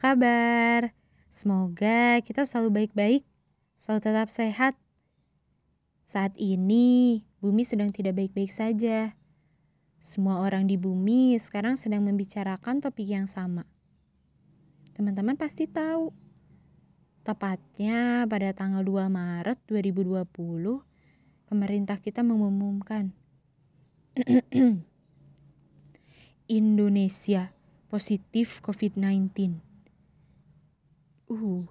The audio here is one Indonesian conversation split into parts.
kabar? Semoga kita selalu baik-baik, selalu tetap sehat. Saat ini, bumi sedang tidak baik-baik saja. Semua orang di bumi sekarang sedang membicarakan topik yang sama. Teman-teman pasti tahu. Tepatnya pada tanggal 2 Maret 2020, pemerintah kita mengumumkan Indonesia positif COVID-19. Uh,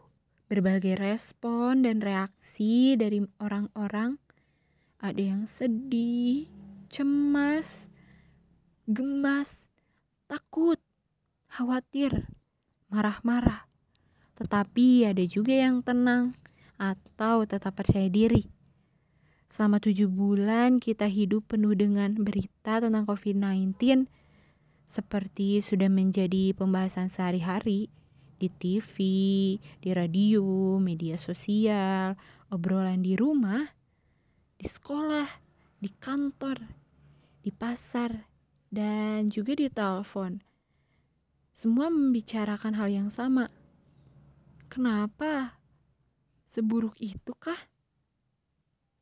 berbagai respon dan reaksi dari orang-orang. Ada yang sedih, cemas, gemas, takut, khawatir, marah-marah. Tetapi ada juga yang tenang atau tetap percaya diri. Selama tujuh bulan kita hidup penuh dengan berita tentang COVID-19 seperti sudah menjadi pembahasan sehari-hari di TV, di radio, media sosial, obrolan di rumah, di sekolah, di kantor, di pasar, dan juga di telepon. Semua membicarakan hal yang sama. Kenapa? Seburuk itu kah?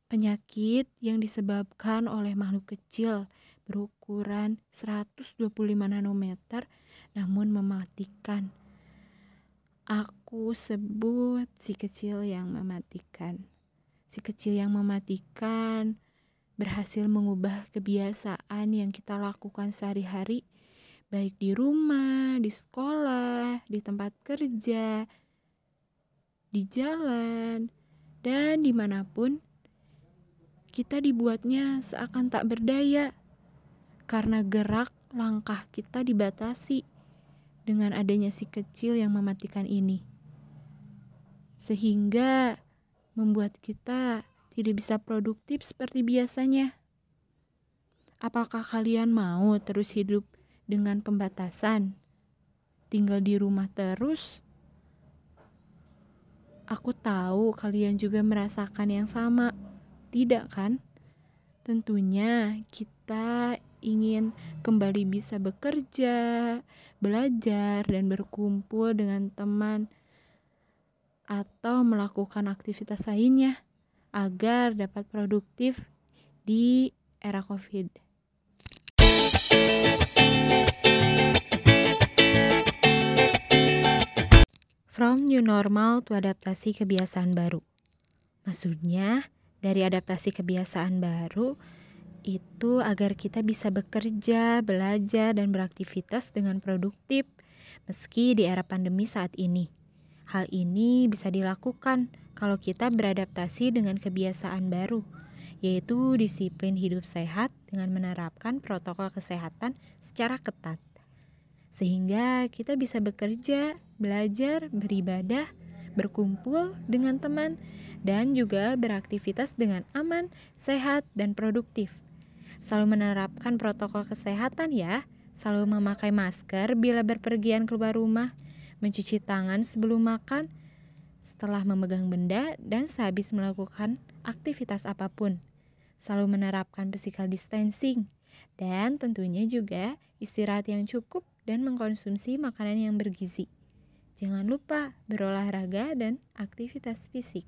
Penyakit yang disebabkan oleh makhluk kecil berukuran 125 nanometer namun mematikan. Aku sebut si kecil yang mematikan. Si kecil yang mematikan berhasil mengubah kebiasaan yang kita lakukan sehari-hari, baik di rumah, di sekolah, di tempat kerja, di jalan, dan di mana pun. Kita dibuatnya seakan tak berdaya karena gerak langkah kita dibatasi dengan adanya si kecil yang mematikan ini. Sehingga membuat kita tidak bisa produktif seperti biasanya. Apakah kalian mau terus hidup dengan pembatasan? Tinggal di rumah terus? Aku tahu kalian juga merasakan yang sama, tidak kan? Tentunya kita ingin kembali bisa bekerja, belajar, dan berkumpul dengan teman, atau melakukan aktivitas lainnya agar dapat produktif di era COVID. From new normal to adaptasi kebiasaan baru. Maksudnya, dari adaptasi kebiasaan baru, itu agar kita bisa bekerja, belajar, dan beraktivitas dengan produktif meski di era pandemi saat ini. Hal ini bisa dilakukan kalau kita beradaptasi dengan kebiasaan baru, yaitu disiplin hidup sehat dengan menerapkan protokol kesehatan secara ketat. Sehingga kita bisa bekerja, belajar, beribadah, berkumpul dengan teman, dan juga beraktivitas dengan aman, sehat, dan produktif selalu menerapkan protokol kesehatan ya, selalu memakai masker bila berpergian keluar rumah, mencuci tangan sebelum makan, setelah memegang benda, dan sehabis melakukan aktivitas apa pun. Selalu menerapkan physical distancing, dan tentunya juga istirahat yang cukup dan mengkonsumsi makanan yang bergizi. Jangan lupa berolahraga dan aktivitas fisik.